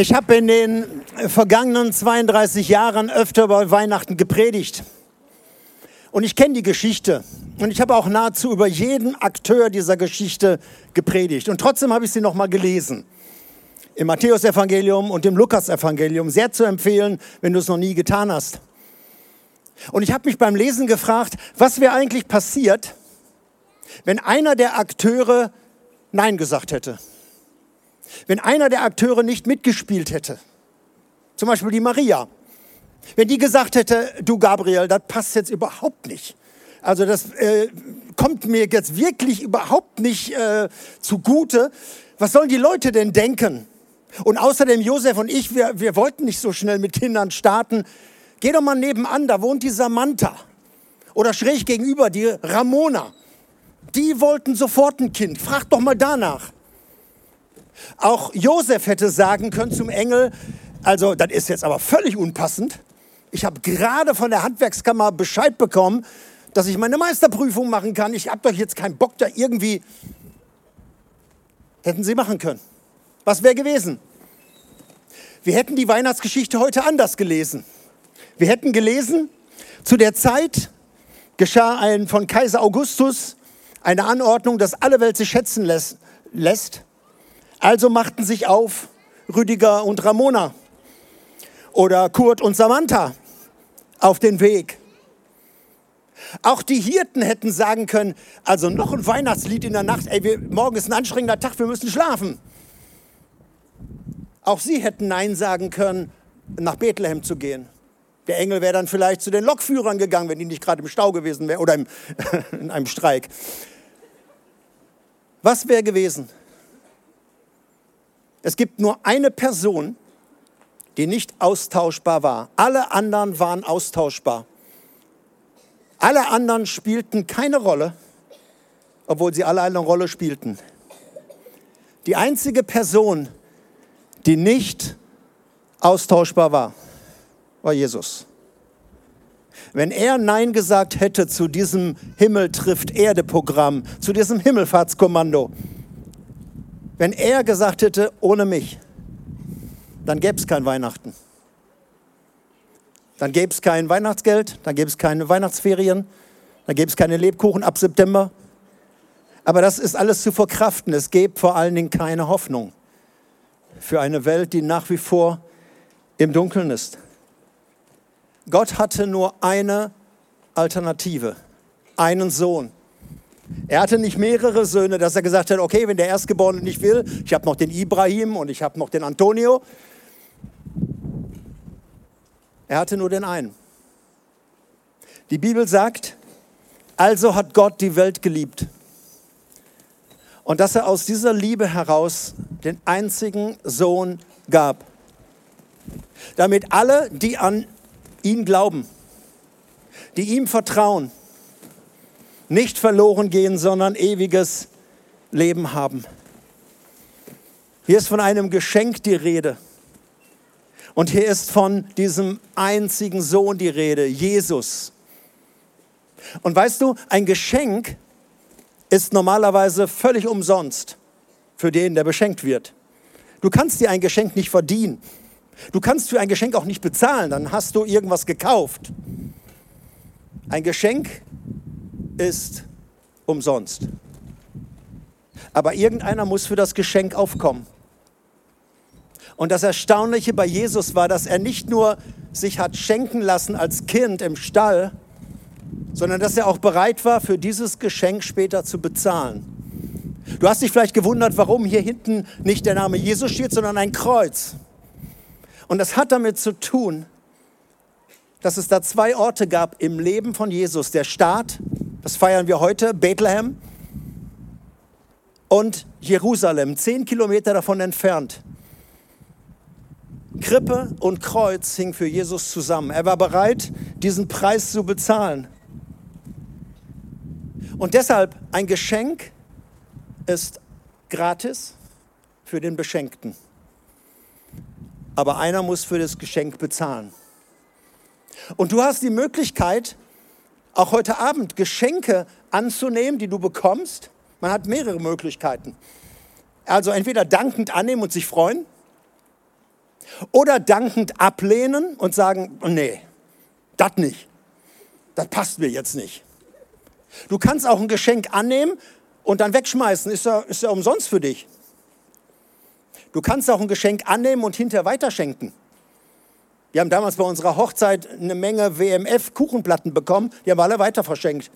Ich habe in den vergangenen 32 Jahren öfter über Weihnachten gepredigt. Und ich kenne die Geschichte. Und ich habe auch nahezu über jeden Akteur dieser Geschichte gepredigt. Und trotzdem habe ich sie nochmal gelesen. Im Matthäusevangelium und im Lukasevangelium. Sehr zu empfehlen, wenn du es noch nie getan hast. Und ich habe mich beim Lesen gefragt, was wäre eigentlich passiert, wenn einer der Akteure Nein gesagt hätte. Wenn einer der Akteure nicht mitgespielt hätte, zum Beispiel die Maria, wenn die gesagt hätte, du Gabriel, das passt jetzt überhaupt nicht. Also das äh, kommt mir jetzt wirklich überhaupt nicht äh, zugute. Was sollen die Leute denn denken? Und außerdem Josef und ich, wir, wir wollten nicht so schnell mit Kindern starten. Geh doch mal nebenan, da wohnt die Samantha. Oder schräg gegenüber die Ramona. Die wollten sofort ein Kind. Frag doch mal danach. Auch Josef hätte sagen können zum Engel, also das ist jetzt aber völlig unpassend. Ich habe gerade von der Handwerkskammer Bescheid bekommen, dass ich meine Meisterprüfung machen kann. Ich habe doch jetzt keinen Bock da irgendwie. Hätten sie machen können. Was wäre gewesen? Wir hätten die Weihnachtsgeschichte heute anders gelesen. Wir hätten gelesen, zu der Zeit geschah ein von Kaiser Augustus eine Anordnung, dass alle Welt sich schätzen lässt. Also machten sich auf Rüdiger und Ramona oder Kurt und Samantha auf den Weg. Auch die Hirten hätten sagen können, also noch ein Weihnachtslied in der Nacht, ey, wir, morgen ist ein anstrengender Tag, wir müssen schlafen. Auch sie hätten Nein sagen können, nach Bethlehem zu gehen. Der Engel wäre dann vielleicht zu den Lokführern gegangen, wenn die nicht gerade im Stau gewesen wäre oder im, in einem Streik. Was wäre gewesen? Es gibt nur eine Person, die nicht austauschbar war. Alle anderen waren austauschbar. Alle anderen spielten keine Rolle, obwohl sie alle eine Rolle spielten. Die einzige Person, die nicht austauschbar war, war Jesus. Wenn er Nein gesagt hätte zu diesem Himmel trifft Erde Programm, zu diesem Himmelfahrtskommando, wenn er gesagt hätte, ohne mich, dann gäbe es kein Weihnachten. Dann gäbe es kein Weihnachtsgeld, dann gäbe es keine Weihnachtsferien, dann gäbe es keine Lebkuchen ab September. Aber das ist alles zu verkraften. Es gäbe vor allen Dingen keine Hoffnung für eine Welt, die nach wie vor im Dunkeln ist. Gott hatte nur eine Alternative, einen Sohn. Er hatte nicht mehrere Söhne, dass er gesagt hat, okay, wenn der Erstgeborene nicht will, ich habe noch den Ibrahim und ich habe noch den Antonio. Er hatte nur den einen. Die Bibel sagt, also hat Gott die Welt geliebt. Und dass er aus dieser Liebe heraus den einzigen Sohn gab. Damit alle, die an ihn glauben, die ihm vertrauen, nicht verloren gehen, sondern ewiges Leben haben. Hier ist von einem Geschenk die Rede. Und hier ist von diesem einzigen Sohn die Rede, Jesus. Und weißt du, ein Geschenk ist normalerweise völlig umsonst für den, der beschenkt wird. Du kannst dir ein Geschenk nicht verdienen. Du kannst für ein Geschenk auch nicht bezahlen, dann hast du irgendwas gekauft. Ein Geschenk ist umsonst. Aber irgendeiner muss für das Geschenk aufkommen. Und das Erstaunliche bei Jesus war, dass er nicht nur sich hat schenken lassen als Kind im Stall, sondern dass er auch bereit war, für dieses Geschenk später zu bezahlen. Du hast dich vielleicht gewundert, warum hier hinten nicht der Name Jesus steht, sondern ein Kreuz. Und das hat damit zu tun, dass es da zwei Orte gab im Leben von Jesus. Der Start, das feiern wir heute, Bethlehem und Jerusalem, zehn Kilometer davon entfernt. Krippe und Kreuz hing für Jesus zusammen. Er war bereit, diesen Preis zu bezahlen. Und deshalb ein Geschenk ist gratis für den Beschenkten. Aber einer muss für das Geschenk bezahlen. Und du hast die Möglichkeit, auch heute Abend Geschenke anzunehmen, die du bekommst. Man hat mehrere Möglichkeiten. Also entweder dankend annehmen und sich freuen. Oder dankend ablehnen und sagen, nee, das nicht. Das passt mir jetzt nicht. Du kannst auch ein Geschenk annehmen und dann wegschmeißen. Ist ja, ist ja umsonst für dich. Du kannst auch ein Geschenk annehmen und hinterher weiterschenken. Wir haben damals bei unserer Hochzeit eine Menge WMF-Kuchenplatten bekommen. Die haben wir alle weiter verschenkt.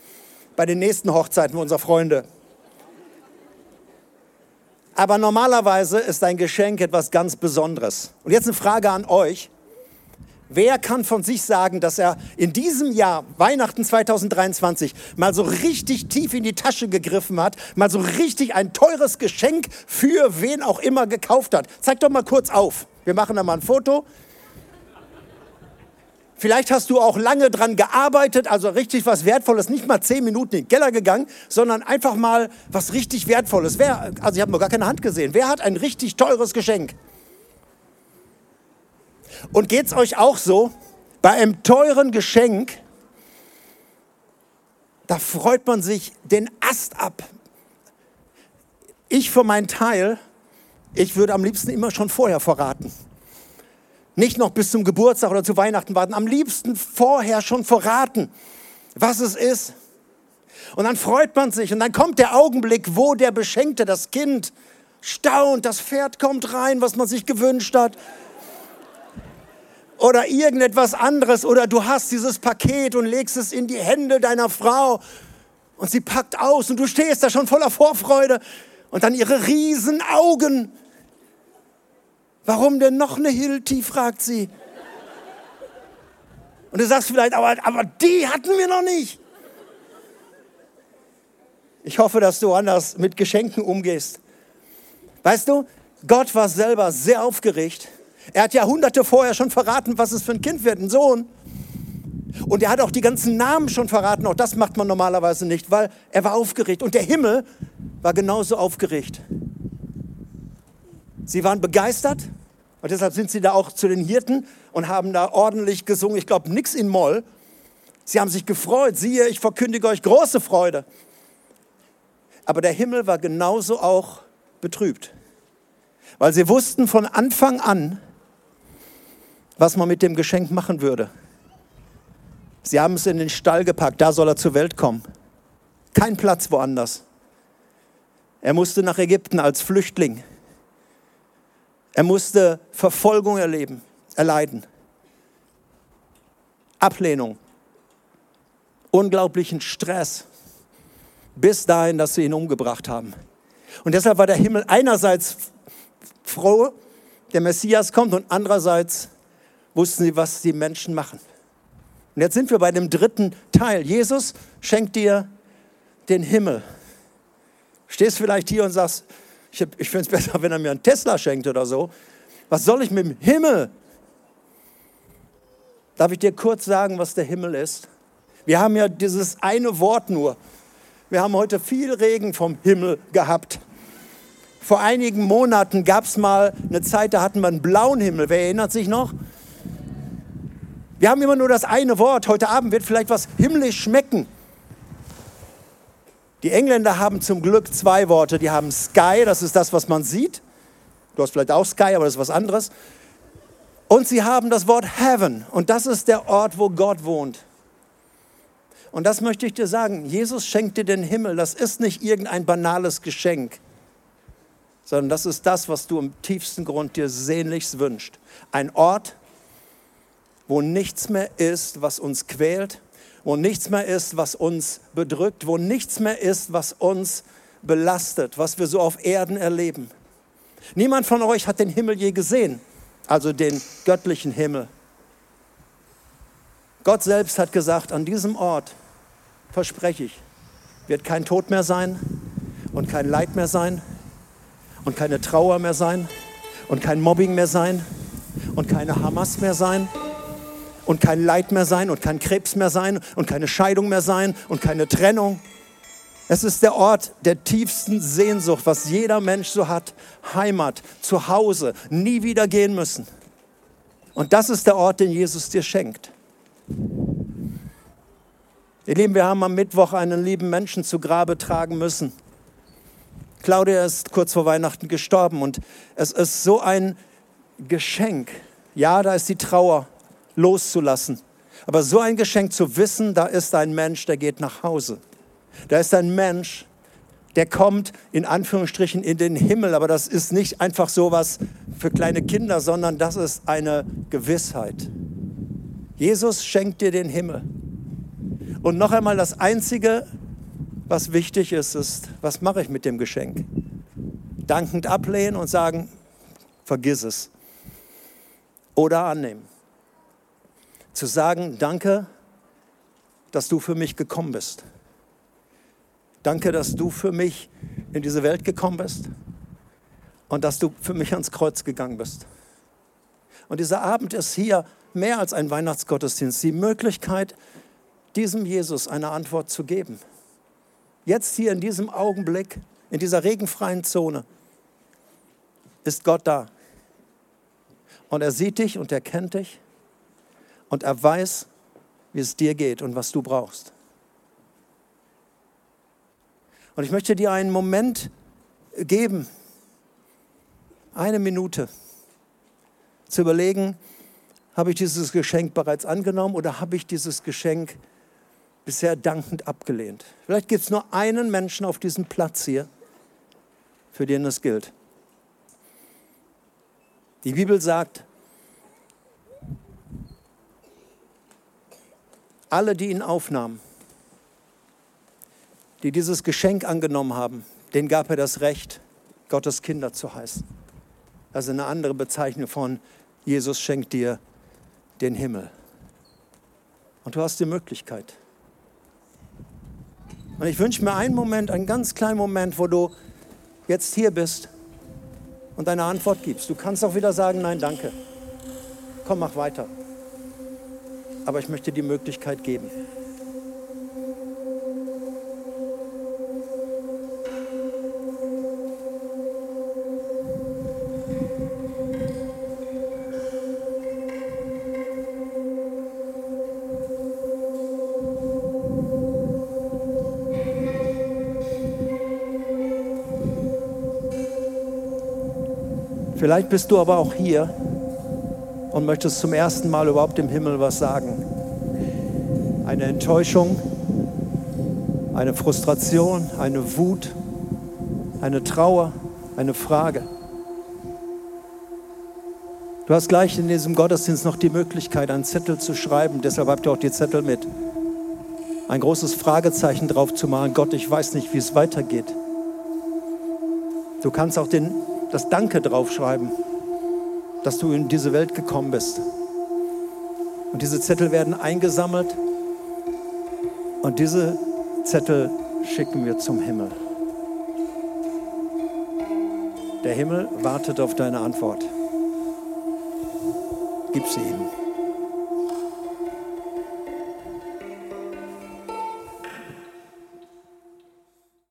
Bei den nächsten Hochzeiten unserer Freunde. Aber normalerweise ist ein Geschenk etwas ganz Besonderes. Und jetzt eine Frage an euch. Wer kann von sich sagen, dass er in diesem Jahr, Weihnachten 2023, mal so richtig tief in die Tasche gegriffen hat, mal so richtig ein teures Geschenk für wen auch immer gekauft hat? Zeig doch mal kurz auf. Wir machen da mal ein Foto. Vielleicht hast du auch lange dran gearbeitet, also richtig was Wertvolles, nicht mal zehn Minuten in den Keller gegangen, sondern einfach mal was richtig Wertvolles. Wer, also ich habe noch gar keine Hand gesehen. Wer hat ein richtig teures Geschenk? Und geht es euch auch so? Bei einem teuren Geschenk, da freut man sich den Ast ab. Ich für meinen Teil, ich würde am liebsten immer schon vorher verraten. Nicht noch bis zum Geburtstag oder zu Weihnachten warten. Am liebsten vorher schon verraten, was es ist. Und dann freut man sich und dann kommt der Augenblick, wo der Beschenkte, das Kind, staunt, das Pferd kommt rein, was man sich gewünscht hat. Oder irgendetwas anderes. Oder du hast dieses Paket und legst es in die Hände deiner Frau und sie packt aus und du stehst da schon voller Vorfreude. Und dann ihre riesen Augen Warum denn noch eine Hilti, fragt sie. Und du sagst vielleicht, aber, aber die hatten wir noch nicht. Ich hoffe, dass du anders mit Geschenken umgehst. Weißt du, Gott war selber sehr aufgeregt. Er hat Jahrhunderte vorher schon verraten, was es für ein Kind wird, ein Sohn. Und er hat auch die ganzen Namen schon verraten. Auch das macht man normalerweise nicht, weil er war aufgeregt. Und der Himmel war genauso aufgeregt. Sie waren begeistert und deshalb sind sie da auch zu den Hirten und haben da ordentlich gesungen. Ich glaube, nichts in Moll. Sie haben sich gefreut. Siehe, ich verkündige euch große Freude. Aber der Himmel war genauso auch betrübt, weil sie wussten von Anfang an, was man mit dem Geschenk machen würde. Sie haben es in den Stall gepackt, da soll er zur Welt kommen. Kein Platz woanders. Er musste nach Ägypten als Flüchtling. Er musste Verfolgung erleben, erleiden. Ablehnung, unglaublichen Stress, bis dahin, dass sie ihn umgebracht haben. Und deshalb war der Himmel einerseits froh, der Messias kommt, und andererseits wussten sie, was die Menschen machen. Und jetzt sind wir bei dem dritten Teil. Jesus schenkt dir den Himmel. Stehst vielleicht hier und sagst, ich, ich finde es besser, wenn er mir einen Tesla schenkt oder so. Was soll ich mit dem Himmel? Darf ich dir kurz sagen, was der Himmel ist? Wir haben ja dieses eine Wort nur. Wir haben heute viel Regen vom Himmel gehabt. Vor einigen Monaten gab es mal eine Zeit, da hatten wir einen blauen Himmel. Wer erinnert sich noch? Wir haben immer nur das eine Wort. Heute Abend wird vielleicht was himmlisch schmecken. Die Engländer haben zum Glück zwei Worte. Die haben Sky, das ist das, was man sieht. Du hast vielleicht auch Sky, aber das ist was anderes. Und sie haben das Wort Heaven. Und das ist der Ort, wo Gott wohnt. Und das möchte ich dir sagen. Jesus schenkt dir den Himmel. Das ist nicht irgendein banales Geschenk, sondern das ist das, was du im tiefsten Grund dir sehnlichst wünscht. Ein Ort, wo nichts mehr ist, was uns quält, wo nichts mehr ist, was uns bedrückt, wo nichts mehr ist, was uns belastet, was wir so auf Erden erleben. Niemand von euch hat den Himmel je gesehen, also den göttlichen Himmel. Gott selbst hat gesagt, an diesem Ort, verspreche ich, wird kein Tod mehr sein und kein Leid mehr sein und keine Trauer mehr sein und kein Mobbing mehr sein und keine Hamas mehr sein und kein Leid mehr sein und kein Krebs mehr sein und keine Scheidung mehr sein und keine Trennung. Es ist der Ort der tiefsten Sehnsucht, was jeder Mensch so hat. Heimat, Zuhause, nie wieder gehen müssen. Und das ist der Ort, den Jesus dir schenkt. Ihr Lieben, wir haben am Mittwoch einen lieben Menschen zu Grabe tragen müssen. Claudia ist kurz vor Weihnachten gestorben und es ist so ein Geschenk. Ja, da ist die Trauer loszulassen. Aber so ein Geschenk zu wissen, da ist ein Mensch, der geht nach Hause. Da ist ein Mensch, der kommt in Anführungsstrichen in den Himmel. Aber das ist nicht einfach so was für kleine Kinder, sondern das ist eine Gewissheit. Jesus schenkt dir den Himmel. Und noch einmal, das Einzige, was wichtig ist, ist, was mache ich mit dem Geschenk? Dankend ablehnen und sagen, vergiss es. Oder annehmen. Zu sagen, danke, dass du für mich gekommen bist. Danke, dass du für mich in diese Welt gekommen bist und dass du für mich ans Kreuz gegangen bist. Und dieser Abend ist hier mehr als ein Weihnachtsgottesdienst, die Möglichkeit, diesem Jesus eine Antwort zu geben. Jetzt hier in diesem Augenblick, in dieser regenfreien Zone, ist Gott da. Und er sieht dich und er kennt dich und er weiß, wie es dir geht und was du brauchst. Und ich möchte dir einen Moment geben, eine Minute, zu überlegen, habe ich dieses Geschenk bereits angenommen oder habe ich dieses Geschenk bisher dankend abgelehnt? Vielleicht gibt es nur einen Menschen auf diesem Platz hier, für den es gilt. Die Bibel sagt, alle, die ihn aufnahmen, die dieses Geschenk angenommen haben, denen gab er das Recht, Gottes Kinder zu heißen. Also eine andere Bezeichnung von Jesus schenkt dir den Himmel. Und du hast die Möglichkeit. Und ich wünsche mir einen Moment, einen ganz kleinen Moment, wo du jetzt hier bist und deine Antwort gibst. Du kannst auch wieder sagen, nein, danke. Komm, mach weiter. Aber ich möchte die Möglichkeit geben. Vielleicht bist du aber auch hier und möchtest zum ersten Mal überhaupt im Himmel was sagen. Eine Enttäuschung, eine Frustration, eine Wut, eine Trauer, eine Frage. Du hast gleich in diesem Gottesdienst noch die Möglichkeit, einen Zettel zu schreiben. Deshalb habt ihr auch die Zettel mit. Ein großes Fragezeichen drauf zu malen. Gott, ich weiß nicht, wie es weitergeht. Du kannst auch den das Danke draufschreiben, dass du in diese Welt gekommen bist. Und diese Zettel werden eingesammelt und diese Zettel schicken wir zum Himmel. Der Himmel wartet auf deine Antwort. Gib sie ihm.